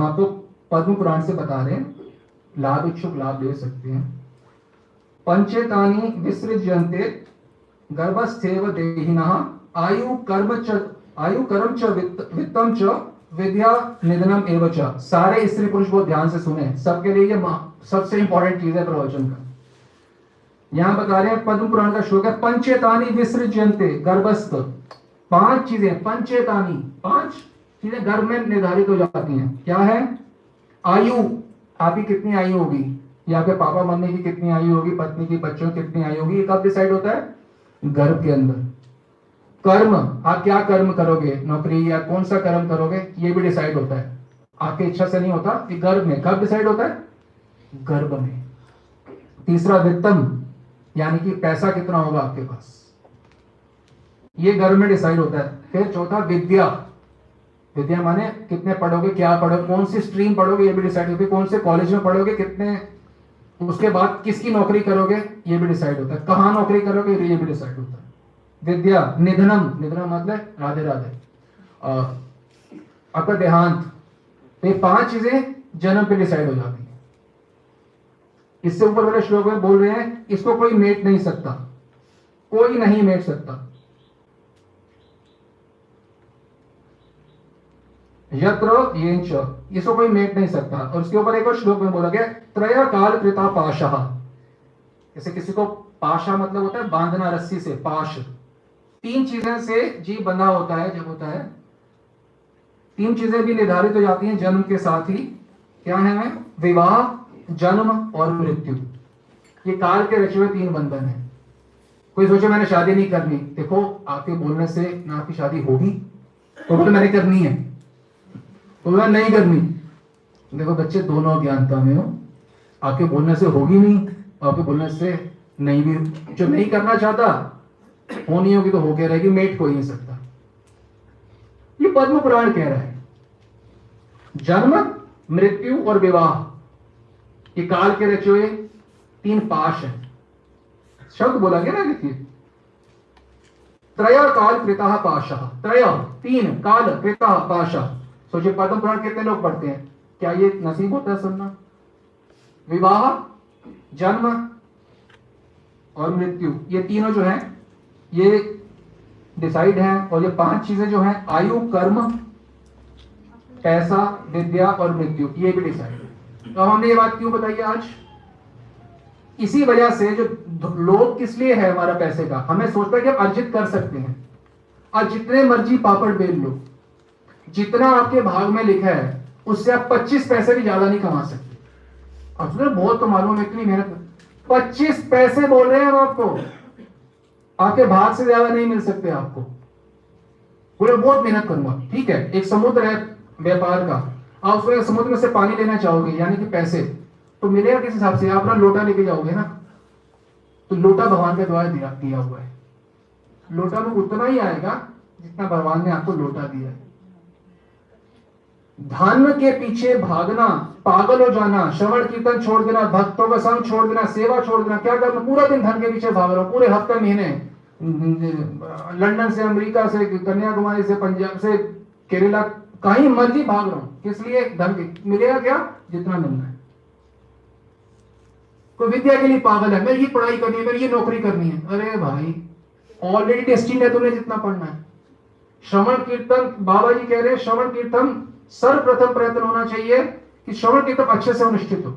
आपको पद्म पुराण से बता रहे हैं। लाभ इच्छुक लाभ ले सकते हैं। पंचेतानी विसृज्यन्ते गर्भस्थेव देहिना। आयु कर्म च आयु कर्म च वित्त, वित्तम च विद्या निधनम एव सारे स्त्री पुरुष को ध्यान से सुने। सबके लिए ये सबसे इंपॉर्टेंट चीज़ है प्रवचन का। यहाँ बता रहे हैं पद्म पुराण का श्लोक है पंचेतानी विसृज्यन्ते गर्भस्थ। पाँच चीज़ें पंचेतानी पाँच। चीज़ें गर्भ में निर्धारित हो जाती हैं। क्या है? आयु। आपकी कितनी आयु होगी? या फिर पापा मम्मी की कितनी आयु होगी? पत्नी की, बच्चों की कितनी आयु होगी? ये कब डिसाइड होता है? गर्भ के अंदर। कर्म। आप क्या कर्म करोगे? नौकरी या कौन सा कर्म करोगे? ये भी डिसाइड होता है। आपकी इच्छा से नहीं होता कि गर्भ में। कब डिसाइड होता है? गर्भ में। तीसरा, वित्तम। यानी कि पैसा कितना होगा आपके पास? ये गर्भ में डिसाइड होता है। फिर चौथा, विद्या। विद्या माने, कितने पढ़ोगे, क्या पढ़ोगे, कौन सी स्ट्रीम पढ़ोगे ये भी डिसाइड होती है, कौन से कॉलेज में पढ़ोगे, कितने, उसके बाद किसकी नौकरी करोगे, ये भी डिसाइड होता है। कहाँ नौकरी करोगे, ये भी डिसाइड होता है। विद्या, निधनम निधनम मतलब राधे राधे। आपका देहांत, ये पाँच चीज़ें जन्म पे डिसाइड हो जाती है। इससे ऊपर वाले श्लोक में बोल रहे हैं, इसको कोई मेट नहीं सकता। कोई नहीं मेट सकता। यत्र येंच इसको कोई मेट नहीं सकता। और उसके ऊपर एक और श्लोक में बोला गया, त्रय काल कृता पाशा। जैसे किसी को पाशा मतलब होता है बांधना, रस्सी से, पाश। तीन चीज़ें से जीव बंधा होता है, जब होता है, तीन चीज़ें भी निर्धारित हो जाती हैं जन्म के साथ ही। क्या है विवाह, जन्म और मृत्यु। ये काल के रचे हुए तीन बंधन है। कोई सोचे, मैंने शादी नहीं करनी। देखो आपके बोलने से ना आपकी शादी होगी तो बोले मैंने करनी है। तो बोला नहीं करनी। देखो बच्चे, दोनों ज्ञानता में हो। आपके बोलने से होगी नहीं आपके बोलने से नहीं भी। जो नहीं करना चाहता होनी होगी तो हो होके रहेगी मेट हो ही नहीं सकता। ये पद्म पुराण कह रहा है। जन्म, मृत्यु और विवाह। ये काल के रचे हुए तीन पाश है। शब्द बोला गया ना देखिए। त्रय काल कृता पाशा। त्रय, तीन काल कृता पाशा। सोचिए पद्म पुराण कितने लोग पढ़ते हैं? क्या ये नसीब होता है सुनना विवाह, जन्म और मृत्यु, ये तीनों जो है, ये डिसाइड है और ये पाँच चीज़ें जो है, आयु, कर्म, पैसा, विद्या और मृत्यु, ये भी डिसाइड है। तो हमने ये बात क्यों बताई आज? इसी वजह से जो लोग किस लिए है हमारा पैसे का? हमें सोचता है कि अर्जित कर सकते हैं। और जितने मर्ज़ी पापड़ बेल लो। जितना आपके भाग में लिखा है उससे आप 25 पैसे भी ज़्यादा नहीं कमा सकते। अब बहुत तो मालूम इतनी मेहनत। 25 पैसे बोल रहे हैं हम आपको। आपके भाग से ज़्यादा नहीं मिल सकते आपको। बोले बहुत मेहनत करूँगा। ठीक है एक समुद्र है व्यापार का। आप उसमें समुद्र में से पानी लेना चाहोगे यानी कि पैसे तो मिलेगा किस हिसाब से? आप ना लोटा लेके जाओगे ना? तो लोटा भगवान के द्वारा दिया, दिया हुआ है। लोटा में उतना ही आएगा जितना भगवान ने आपको लोटा दिया है। धन के पीछे भागना, पागल हो जाना, श्रवण कीर्तन छोड़ देना, भक्तों का संग छोड़ देना, सेवा छोड़ देना, क्या करना? पूरा दिन धन के पीछे भाग रहा पूरे हफ़्ते महीने। लंदन से, अमेरिका से, कन्याकुमारी से, पंजाब से, केरला, कहीं मर्ज़ी भाग रहा हूँ। किस लिए? धन मिलेगा क्या? जितना मिलना है। कोई विद्या के लिए पागल है, मेरी ये पढ़ाई करनी है, मेरी ये नौकरी करनी है। अरे भाई ऑलरेडी डेस्टिन है तुम्हें जितना पढ़ना है। श्रवण कीर्तन, बाबा जी कह रहे हैं, श्रवण कीर्तन सर्वप्रथम प्रयत्न होना चाहिए कि श्रवण कीर्तन अच्छे से अनुष्ठित हो।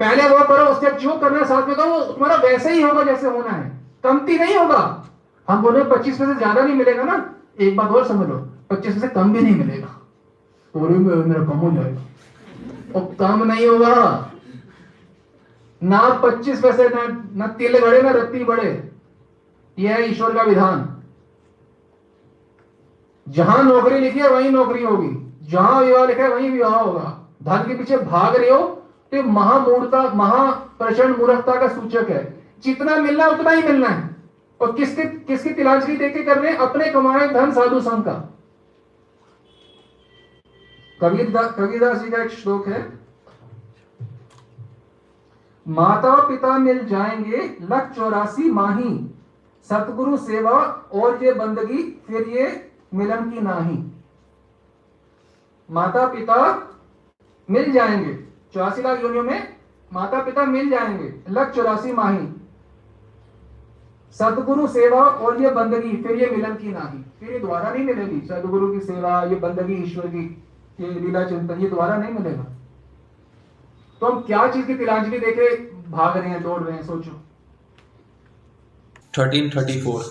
पहले वो करो, उसके जो करना है साथ में करो, तुम्हारा वैसे ही होगा जैसे होना है। कमती नहीं होगा। हम बोले, पच्चीस में से ज़्यादा नहीं मिलेगा ना? एक बात और समझ लो, पच्चीस में से कम भी नहीं मिलेगा। तो मेरा कम हो जाएगा। कम नहीं होगा। ना पच्चीस पैसे ना ना तिल बढ़े ना रत्ती बढ़े यह है ईश्वर का विधान। जहाँ नौकरी लिखी है, वहीं नौकरी होगी। जहाँ विवाह लिखा है, वहीं विवाह होगा। धन के पीछे भाग रहे हो तो महामूर्ता, महाप्रचंड मूर्खता का सूचक है। जितना मिलना उतना ही मिलना है। और किसके, किसकी तिलांजलि देके कर रहे अपने कमाए धन साधु संघ का। कबीरदास कबीरदास जी का एक श्लोक है। माता पिता मिल जाएँगे, लख चौरासी माही। सतगुरु सेवा और ये बंदगी, फिर ये मिलन की नाही। माता पिता मिल जाएँगे। चौरासी लाख योनियों में माता पिता मिल जाएँगे। लग चौरासी माही। सदगुरु सेवा और ये बंदगी, फिर ये मिलन की नाही। फिर ये द्वारा नहीं मिलेगी। सदगुरु की सेवा, ये बंदगी, ईश्वर की, ये लीला चिंतन, ये द्वारा नहीं मिलेगा। तो हम क्या चीज़ की तिलांजलि देके भाग रहे हैं, दौड़ रहे हैं, सोचो। Thirteen thirty four.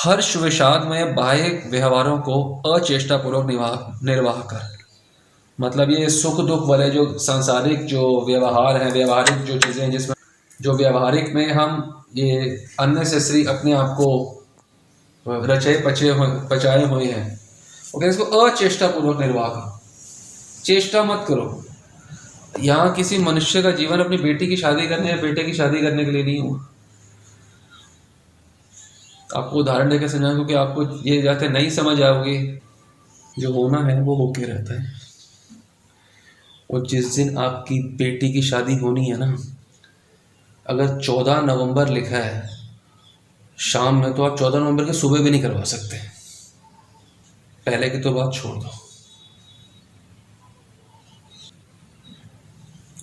हर्ष विषाद में बाह्य व्यवहारों को अचेष्टापूर्वक निर्वाह निर्वाह कर। मतलब ये सुख दुख वाले जो सांसारिक जो व्यवहार हैं, व्यवहारिक जो चीज़ें हैं, जिसमें जो व्यवहारिक में हम ये अननेसेसरी अपने आप को रचे, पचे पचाए हुए हैं, ओके, इसको अचेष्टापूर्वक निर्वाह करो। चेष्टा मत करो। यहाँ किसी मनुष्य का जीवन अपनी बेटी की शादी करने या बेटे की शादी करने के लिए नहीं हुआ। आपको उदाहरण देकर समझाएँ क्योंकि आपको ये जाते नहीं समझ आओगे। जो होना है, वो होके रहता है। और जिस दिन आपकी बेटी की शादी होनी है ना, अगर चौदह नवंबर लिखा है, शाम में तो आप चौदह नवंबर के सुबह भी नहीं करवा सकते। पहले की तो बात छोड़ दो।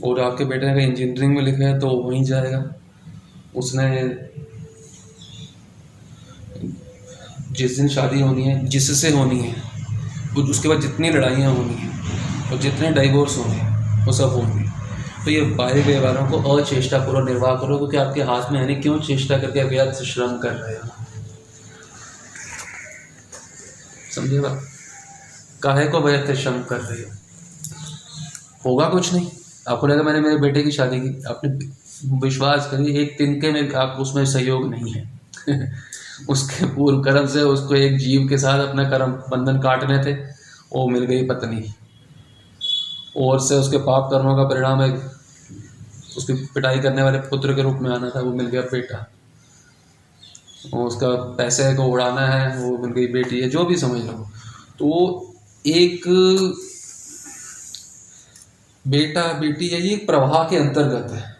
और आपके बेटे ने इंजीनियरिंग में लिखा है तो वहीं जाएगा। उसने जिस दिन शादी होनी है, जिससे होनी है उसके बाद जितनी लड़ाइयाँ होनी हैं और जितने डाइवोर्स होंगे वो सब होंगे। तो ये बाह्य व्यवहारों को अचेष्टा पूर्वक निर्वाह करो, क्योंकि आपके हाथ में है नहीं, क्यों चेष्टा करके व्यर्थ श्रम कर रहे हो? समझेगा काहे को व्यर्थ श्रम कर रहे हो? होगा कुछ नहीं। आपको लगा मैंने मेरे बेटे की शादी की। आपने विश्वास करिए, एक तिनके में आप, उसमें सहयोग नहीं है। उसके पूर्व कर्म से उसको एक जीव के साथ अपना कर्म बंधन काटने थे, वो मिल गई पत्नी। और से उसके पाप कर्मों का परिणाम एक उसकी पिटाई करने वाले पुत्र के रूप में आना था, वो मिल गया बेटा। उसका पैसे को उड़ाना है, वो मिल गई बेटी है जो भी समझ लो। तो एक बेटा, बेटी है ये प्रवाह के अंतर्गत है।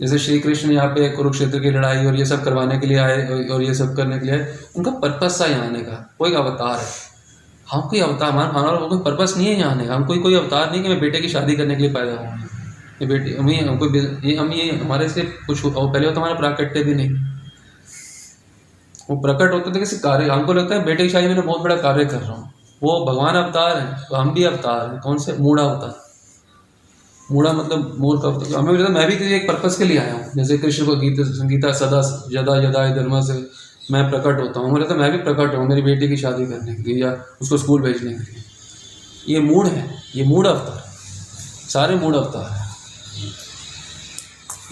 जैसे श्री कृष्ण यहाँ पे कुरुक्षेत्र की लड़ाई और ये सब करवाने के लिए आए और ये सब करने के लिए आए, उनका पर्पस था यहाँ आने का, कोई अवतार है। हम कोई अवतार, मान, मानो कोई पर्पस नहीं है यहाँ आने का, हम कोई कोई अवतार नहीं कि मैं बेटे की शादी करने के लिए पैदा हूँ। ये बेटी, हम ये हमको ये, हम ये, हमारे से कुछ पहले तो हमारा प्राकट्य भी नहीं। वो प्रकट होते थे किसी कार्य, हमको लगता है बेटे की शादी में बहुत बड़ा कार्य कर रहा हूँ। वो भगवान अवतार है तो हम भी अवतार हैं, कौन से, मूढ़ा अवतार मूढ़ा मतलब मूल का हमें लगता मैं भी किसी एक पर्पज़ के लिए आया हूँ। जैसे कृष्ण को गीता, संगीता सदा, जदा, यदा धर्म से मैं प्रकट होता हूँ। मुझे लगता मैं भी प्रकट हूँ, मेरी बेटी की शादी करने के लिए या उसको स्कूल भेजने के लिए। ये मूड है, ये मूड अवतार सारे मूड अवतार है।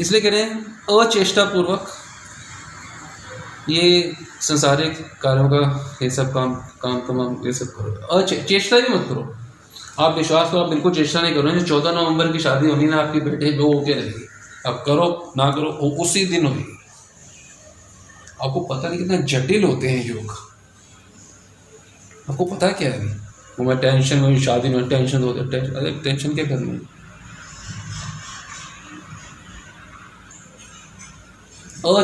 इसलिए कह रहे हैं, अचेष्टापूर्वक ये संसारिक कार्यों का, ये सब काम काम तमाम ये सब करो। चेष्टा भी मत करो। आप विश्वास करो, आप बिल्कुल चेष्टा नहीं करो। चौदह नवंबर की शादी होनी ना आपकी बेटे दो होके रहेगी। अब करो, ना करो उसी दिन होगी। आपको पता नहीं कितना जटिल होते हैं योग। आपको पता क्या है? वो मैं टेंशन में शादी में टेंशन होते अरे टेंशन क्या करनी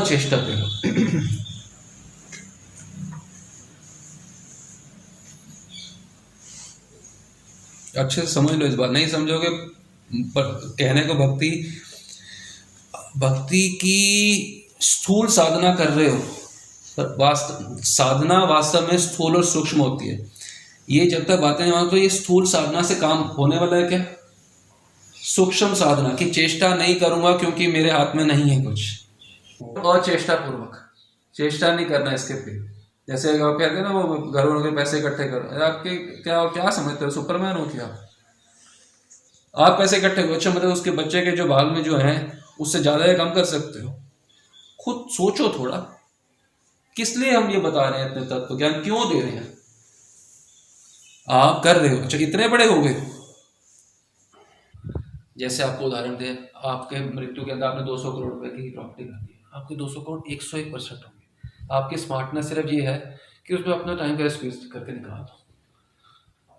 अचेष्टा करो। अच्छे से समझ लो इस बात। नहीं समझोगे, पर कहने को भक्ति भक्ति की स्थूल साधना कर रहे हो, पर वास्तव साधना वास्तव में स्थूल और सूक्ष्म होती है। ये जब तक बातें नहीं तो ये स्थूल साधना से काम होने वाला है क्या? सूक्ष्म साधना की चेष्टा नहीं करूँगा क्योंकि मेरे हाथ में नहीं है कुछ। अचेष्टा पूर्वक चेष्टा नहीं करना इसके फिर जैसे आप कहते हैं ना, वो घर वालों के पैसे इकट्ठे करो, आपके क्या क्या समझते हो? सुपरमैन हो क्या? आप पैसे इकट्ठे करो। अच्छा मतलब उसके बच्चे के जो भाग में जो है, उससे ज़्यादा कम कर सकते हो? खुद सोचो थोड़ा। किस लिए हम ये बता रहे हैं इतने तत्व ज्ञान क्यों दे रहे हैं? आप कर रहे हो। अच्छा इतने बड़े हो गए। जैसे आपको उदाहरण दे, आपके मृत्यु के अंदर आपने 200 करोड़ रुपए की प्रॉपर्टी कर दी। आपके 200 करोड़ 101 परसेंट हो आपकी स्मार्टनेस सिर्फ़ ये है कि उसमें अपना टाइम का स्पेस करके निकाल दो।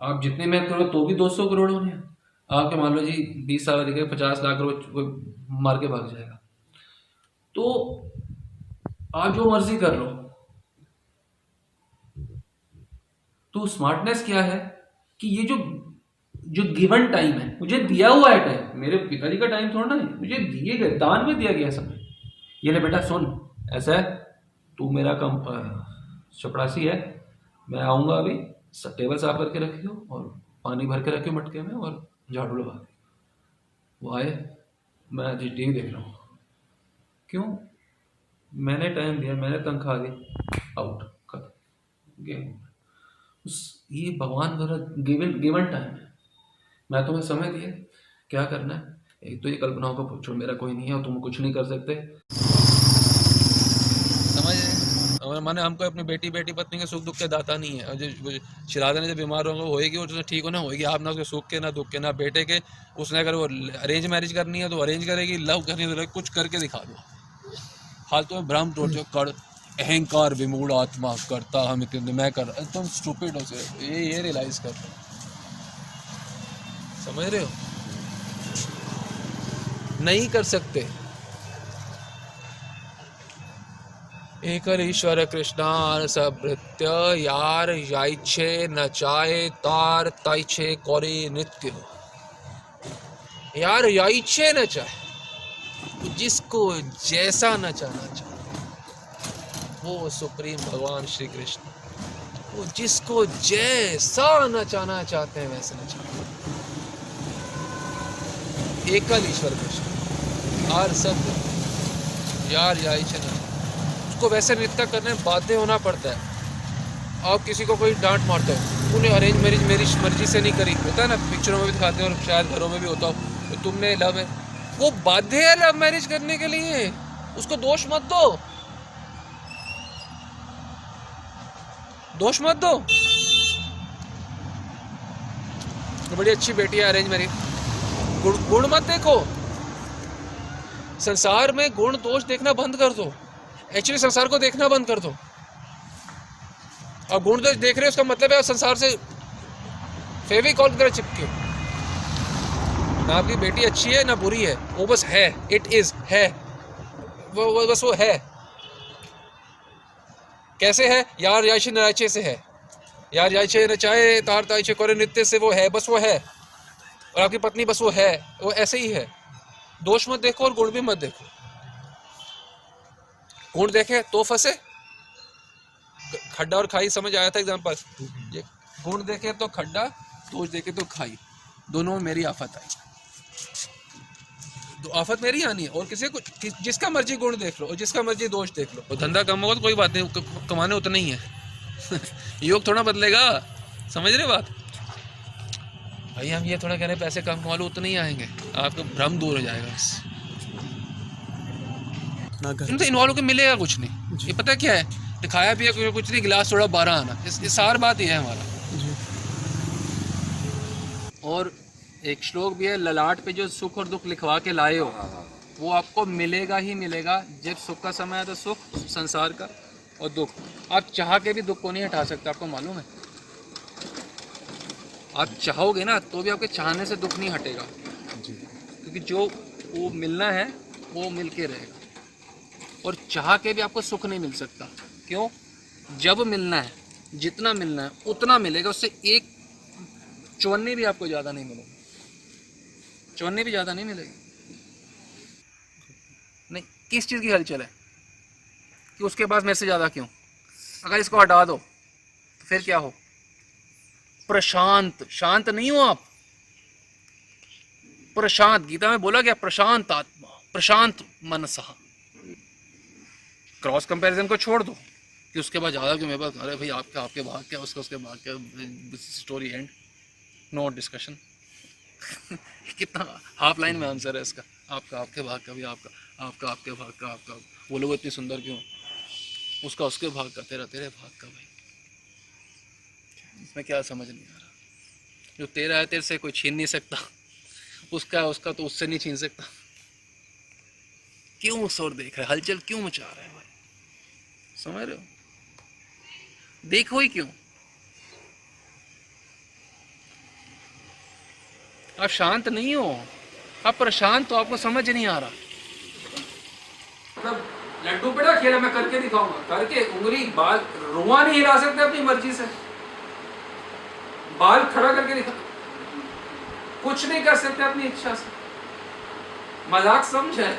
आप जितनी मेहनत करो तो भी दो सौ करोड़ होने हैं। आपके मान लो जी, बीस साल दिखे पचास लाख करोड़ मार के भाग जाएगा। तो आप जो मर्ज़ी कर लो। तो स्मार्टनेस क्या है कि ये जो जो गिवन टाइम है, मुझे दिया हुआ है टाइम मेरे पिताजी का टाइम थोड़ा ना है, मुझे दिए गए, दान में दिया गया समय ये ले बेटा, सुन, ऐसा है? तू मेरा कम चपरासी है। मैं आऊँगा अभी टेबल साफ़ करके रखियो और पानी भर के रखियो मटके में और झाड़ू लगा वो आए, मैं जी टी देख रहा हूँ। क्यों? मैंने टाइम दिया, मैंने तनख्वाह दी। आउट कर गेम उस, ये भगवान द्वारा गिवन गिवन टाइम है। मैं तुम्हें समय दिया, क्या करना है? एक तो ये कल्पनाओं का पूछो, मेरा कोई नहीं है और तुम कुछ नहीं कर सकते। माने हमको अपनी बेटी बेटी पत्नी के सुख दुख के दाता नहीं है। जो शिरादा ने जब बीमार होगा होएगी और ठीक होना होएगी। आप ना उसके सुख के, ना दुख के, ना बेटे के, उसने अगर वो अरेंज मैरिज करनी है तो अरेंज करेगी लव करनी है तो कुछ करके दिखा दो। फालतू में भ्रम टोट जो कर अहंकार विमूढ़ आत्मा करता हम इतने मैं कर तुम स्टूपिड हो से, ये ये रियलाइज़ कर समझ रहे हो? नहीं कर सकते। एकल ईश्वर कृष्णार सबृत्य यार याइछे नचाए तार ताइछे करे नृत्य। यार याइछे नचाए जिसको जैसा नचाना चाहे, वो सुप्रीम भगवान श्री कृष्ण वो जिसको जैसा नचाना चाहते हैं, वैसे नचाते एकल ईश्वर कृष्ण, आर सब यार याई चना उसको वैसे नृत्य करने बाध्य होना पड़ता है। आप किसी को कोई डांट मारते हो तूने अरेंज मैरिज मेरी मर्ज़ी से नहीं करी। होता है ना पिक्चरों में भी दिखाते हैं और शायद घरों में भी होता हो तो तुमने लव है। वो बाध्य है लव मैरिज करने के लिए। उसको दोष मत दो। दोष मत दो। तो बड़ी अच्छी बेटी है अरेंज मैरिज गुण गुण मत देखो। संसार में गुण दोष देखना बंद कर दो। एक्चुअली संसार को देखना बंद कर दो। और गुण दोष देख रहे हो उसका मतलब है संसार से फेविकॉल की तरह चिपके ना आपकी बेटी अच्छी है ना बुरी है वो बस है इट इज़ है। वो, वो बस वो है। कैसे है? यार याचे नराचे से है। यार याचे नचाए तार ताइचे करे नृत्य से वो है बस वो है। और आपकी पत्नी बस वो है वो ऐसे ही है। दोष मत देखो और गुण भी मत देखो। गुण देखे तो फंसे। खड्डा और खाई समझ आया था एग्ज़ाम्पल गुण देखे तो खड्डा दोष देखे तो खाई। दोनों में मेरी आफत आई। तो आफत मेरी आनी है और किसी को कि, जिसका मर्ज़ी गुण देख लो और जिसका मर्ज़ी दोष देख लो। और धंधा कम होगा तो कोई बात नहीं कमाने उतना ही है। योग थोड़ा बदलेगा। समझ रहे बात? भाई हम ये थोड़ा कह रहे हैं पैसे कम कमा लो उतने ही आएँगे। आपका भ्रम दूर हो जाएगा। ना घर इनसे इन्वॉल्व होकर मिलेगा कुछ नहीं? ये पता क्या है? दिखाया भी है कुछ- कुछ नहीं गिलास थोड़ा बारह आना। इस, इस सार बात ये है हमारा। और एक श्लोक भी है ललाट पे जो सुख और दुख लिखवा के लाए हो वो आपको मिलेगा ही मिलेगा। जब सुख का समय है तो सुख संसार का और दुख। आप चाह के भी दुख को नहीं हटा सकते आपको मालूम है? आप चाहोगे ना तो भी आपके चाहने से दुख नहीं हटेगा। जी। क्योंकि जो वो मिलना है वो मिल के रहेगा। और चाह के भी आपको सुख नहीं मिल सकता। क्यों? जब मिलना है, जितना मिलना है, उतना मिलेगा, उससे एक चौन्नी भी आपको ज़्यादा नहीं मिलेगी। चौन्नी भी ज़्यादा नहीं मिलेगी। नहीं, किस चीज़ की हलचल है? कि उसके पास मेरे से ज़्यादा क्यों? अगर इसको हटा दो तो फिर क्या हो? प्रशांत, शांत नहीं हो आप? प्रशांत, गीता में बोला गया प्रशांत आत्मा, प्रशांत मनसा। क्रॉस कंपैरिजन को छोड़ दो। कि उसके बाद ज़्यादा क्यों मेरे पास, अरे भाई आपके आपके भाग क्या, उसका, उसके भाग क्या स्टोरी एंड नो डिस्कशन कितना हाफ़ लाइन में आंसर है इसका। आपका, आपके भाग का भी, आपका आपका, आपके भाग का, आपका। वो लोग इतनी सुंदर क्यों? उसका, उसके भाग का, तेरा, तेरे भाग का भाई। इसमें क्या समझ नहीं आ रहा। जो तेरा है, तेरे से कोई छीन नहीं सकता। उसका उसका तो उससे नहीं छीन सकता। क्यों और देख रहा है? हलचल क्यों मचा रहा है भाई? समझ रहे हो? देखो ही क्यों? आप शांत नहीं हो। आप प्रशांत हो आपको समझ नहीं आ रहा। मतलब लड्डू बड़ा खेला, मैं करके दिखाऊँगा। करके उंगली, बाल, रुआ नहीं हिला सकते अपनी मर्ज़ी से। बाल खड़ा करके दिखा। कुछ नहीं कर सकते अपनी इच्छा से। मज़ाक समझ है?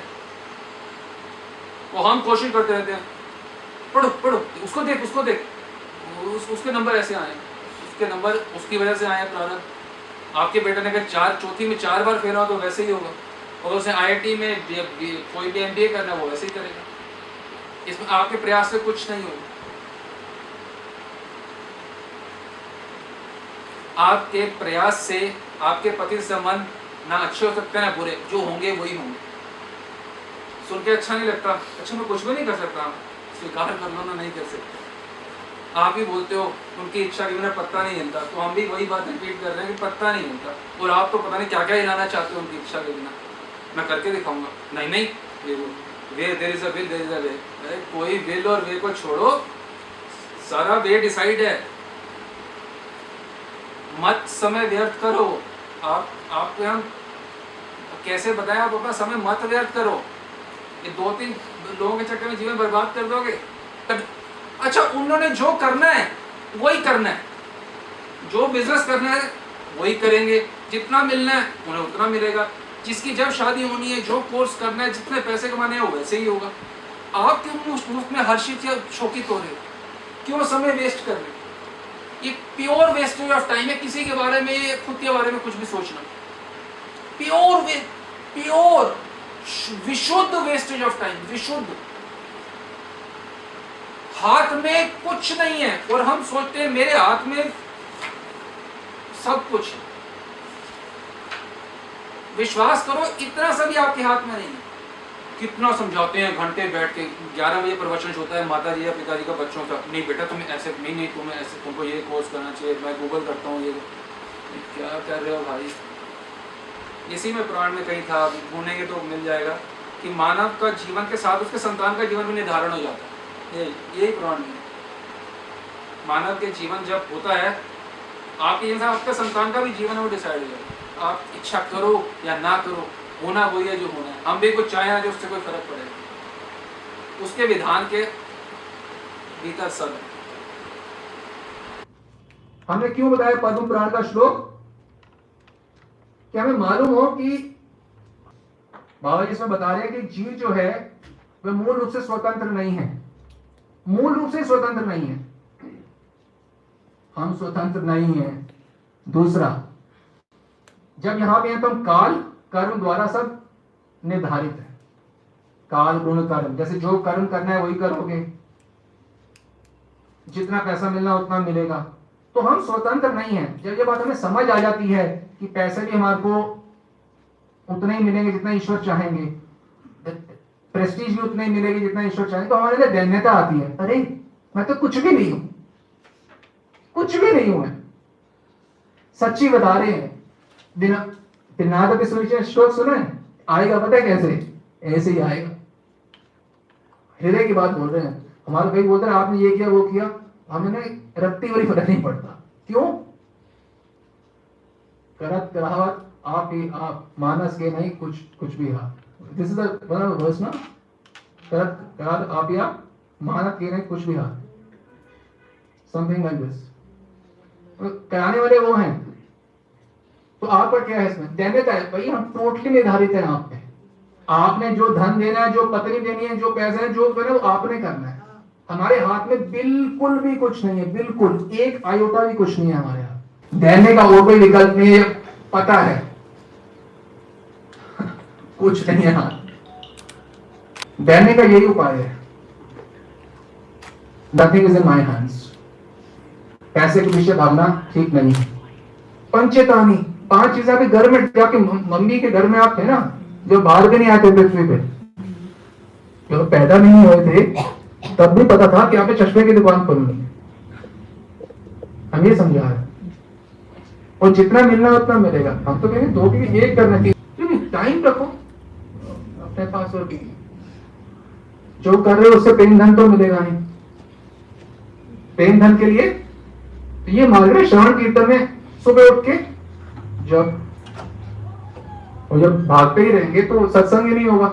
वो हम कोशिश करते रहते हैं। पढ़ो पढ़ो उसको देख उसको देख। उस, उसके नंबर ऐसे आए। उसके नंबर उसकी वजह से आए प्रारंभ। आपके बेटे ने अगर चार चौथी में चार बार फेरा हो तो वैसे ही होगा। और उसे आईआईटी में कोई भी एमबीए करना है वो वैसे ही करेगा। इसमें आपके प्रयास से कुछ नहीं होगा। आपके प्रयास से आपके पति संबंध ना अच्छे हो सकते ना बुरे। जो होंगे वही होंगे। सुन के अच्छा नहीं लगता। अच्छा मैं कुछ भी नहीं कर सकता। स्वीकार कर लो ना, नहीं कर सकते। आप ही बोलते हो, उनकी इच्छा के बिना पत्ता नहीं हिलता तो हम भी वही बात रिपीट कर रहे हैं कि पत्ता नहीं हिलता और आप तो पता नहीं क्या क्या हिलाना चाहते हो उनकी इच्छा के बिना। मैं करके दिखाऊँगा। नहीं नहीं, ये way there is a will there is way अरे, कोई विल और वे को छोड़ो। सारा वे डिसाइड है। मत समय व्यर्थ करो। आप आपको हम कैसे बताएँ आप अपना समय मत व्यर्थ करो। ये दो तीन लोगों के चक्कर में जीवन बर्बाद कर दोगे? तब अच्छा उन्होंने जो करना है, वही करना है। जो बिज़नेस करना है, वही करेंगे। जितना मिलना है, उन्हें उतना मिलेगा। जिसकी जब शादी होनी है, जो कोर्स करना है, जितने पैसे कमाने हैं वैसे ही होगा। आप क्यों मुफ़्त में हर चीज़ शौकित हो रहे क्यों समय वेस्ट कर रहे ये प्योर वेस्टेज ऑफ़ टाइम है। किसी के बारे में, खुद के बारे में कुछ भी सोचना। प्योर वे प्योर विशुद्ध वेस्टेज ऑफ़ टाइम विशुद्ध। हाथ में कुछ नहीं है, और हम सोचते हैं मेरे हाथ में सब कुछ है। विश्वास करो, इतना सा भी आपके हाथ में नहीं है। कितना समझाते हैं, घंटे बैठ के, ग्यारह बजे प्रवचन होता है माता जी या पिताजी का बच्चों का, नहीं बेटा, तुम्हें ऐसे, नहीं नहीं, तुम्हें ऐसे, तुमको ये कोर्स करना चाहिए, मैं गूगल करता हूँ ये। क्या कर रहे हो भाई? इसी में पुराण में कहीं था, ढूंढेंगे तो मिल जाएगा कि मानव का जीवन के साथ उसके संतान का जीवन भी निर्धारण हो जाता है। ये यही पुराण में मानव के जीवन जब होता है आपके जैसा आपका संतान का भी जीवन है, वो डिसाइड हो है। आप इच्छा करो या ना करो, होना वही है जो होना है। हम भी कुछ चाहें जो उससे कोई फ़र्क पड़ेगा उसके विधान के भीतर सब है। हमने क्यों बताया पद्म पुराण का श्लोक? कि हमें मालूम हो कि बाबा जी इसमें बता रहे हैं कि जीव जो है, वह मूल रूप से स्वतंत्र नहीं है। मूल रूप से स्वतंत्र नहीं है। हम स्वतंत्र नहीं है। दूसरा, जब यहाँ पे हैं तो हम काल, कर्म द्वारा सब निर्धारित है। काल, गुण, कर्म। जैसे जो कर्म करना है वही करोगे। जितना पैसा मिलना, उतना मिलेगा। तो हम स्वतंत्र नहीं है। जब ये बात हमें समझ आ जाती है कि पैसे भी हमारे को उतने ही मिलेंगे जितना ईश्वर चाहेंगे प्रेस्टीज भी उतने ही मिलेगी जितना ईश्वर चाहेंगे तो हमारे लिए दैन्यता आती है। अरे, मैं तो कुछ भी नहीं हूँ। कुछ भी नहीं हूँ मैं। सच्ची बता रहे हैं। बिना बिना तो सुनिश्चित श्लोक सुना। है आएगा पता है कैसे? ऐसे ही आएगा। हृदय की बात बोल रहे हैं। हमारे भाई बोलते हैं, आपने ये किया, वो किया। हमें रत्ती भरी फ़र्क नहीं पड़ता। क्यों? करत करावत आप ही आप, मानस के नहीं, कुछ कुछ भी हा। दिस इज़ वर्स ना? करत करात आप या मानत के नहीं, कुछ भी हा। समथिंग लाइक दिस कराने वाले वो हैं। तो आपका क्या है इसमें? दैन्यता है, भाई, हम टोटली निर्धारित है आप पे। आपने जो धन देना है, जो पत्नी देनी है, जो पैसा है, जो करना है, वो आपने करना है। हमारे हाथ में बिल्कुल भी कुछ नहीं है, बिल्कुल। एक आयोटा भी कुछ नहीं है हमारे हाथ। देने का और कोई विकल्प नहीं है, पता है। कुछ नहीं है हाथ। देने का यही उपाय है। Nothing is in my hands पैसे के पीछे भागना ठीक नहीं है। पंचेतानी। पाँच चीज़ें आपके घर में जाके मम्मी के घर में आप थे ना, जो बाहर भी नहीं आते पृथ्वी पे। जो पैदा नहीं हुए थे तब भी पता था कि आपने चश्मे की दुकान खोलनी है। हम ये समझा है। और जितना मिलना उतना मिलेगा। हम तो कहेंगे दो की एक करना चाहिए। टाइम रखो। अपने पास और भी। जो कर रहे हो उससे पेन धन तो मिलेगा नहीं। पेन धन के लिए तो ये मान रहे श्रवण कीर्तन में सुबह उठ के जब और जब भागते ही रहेंगे तो सत्संग ही नहीं होगा।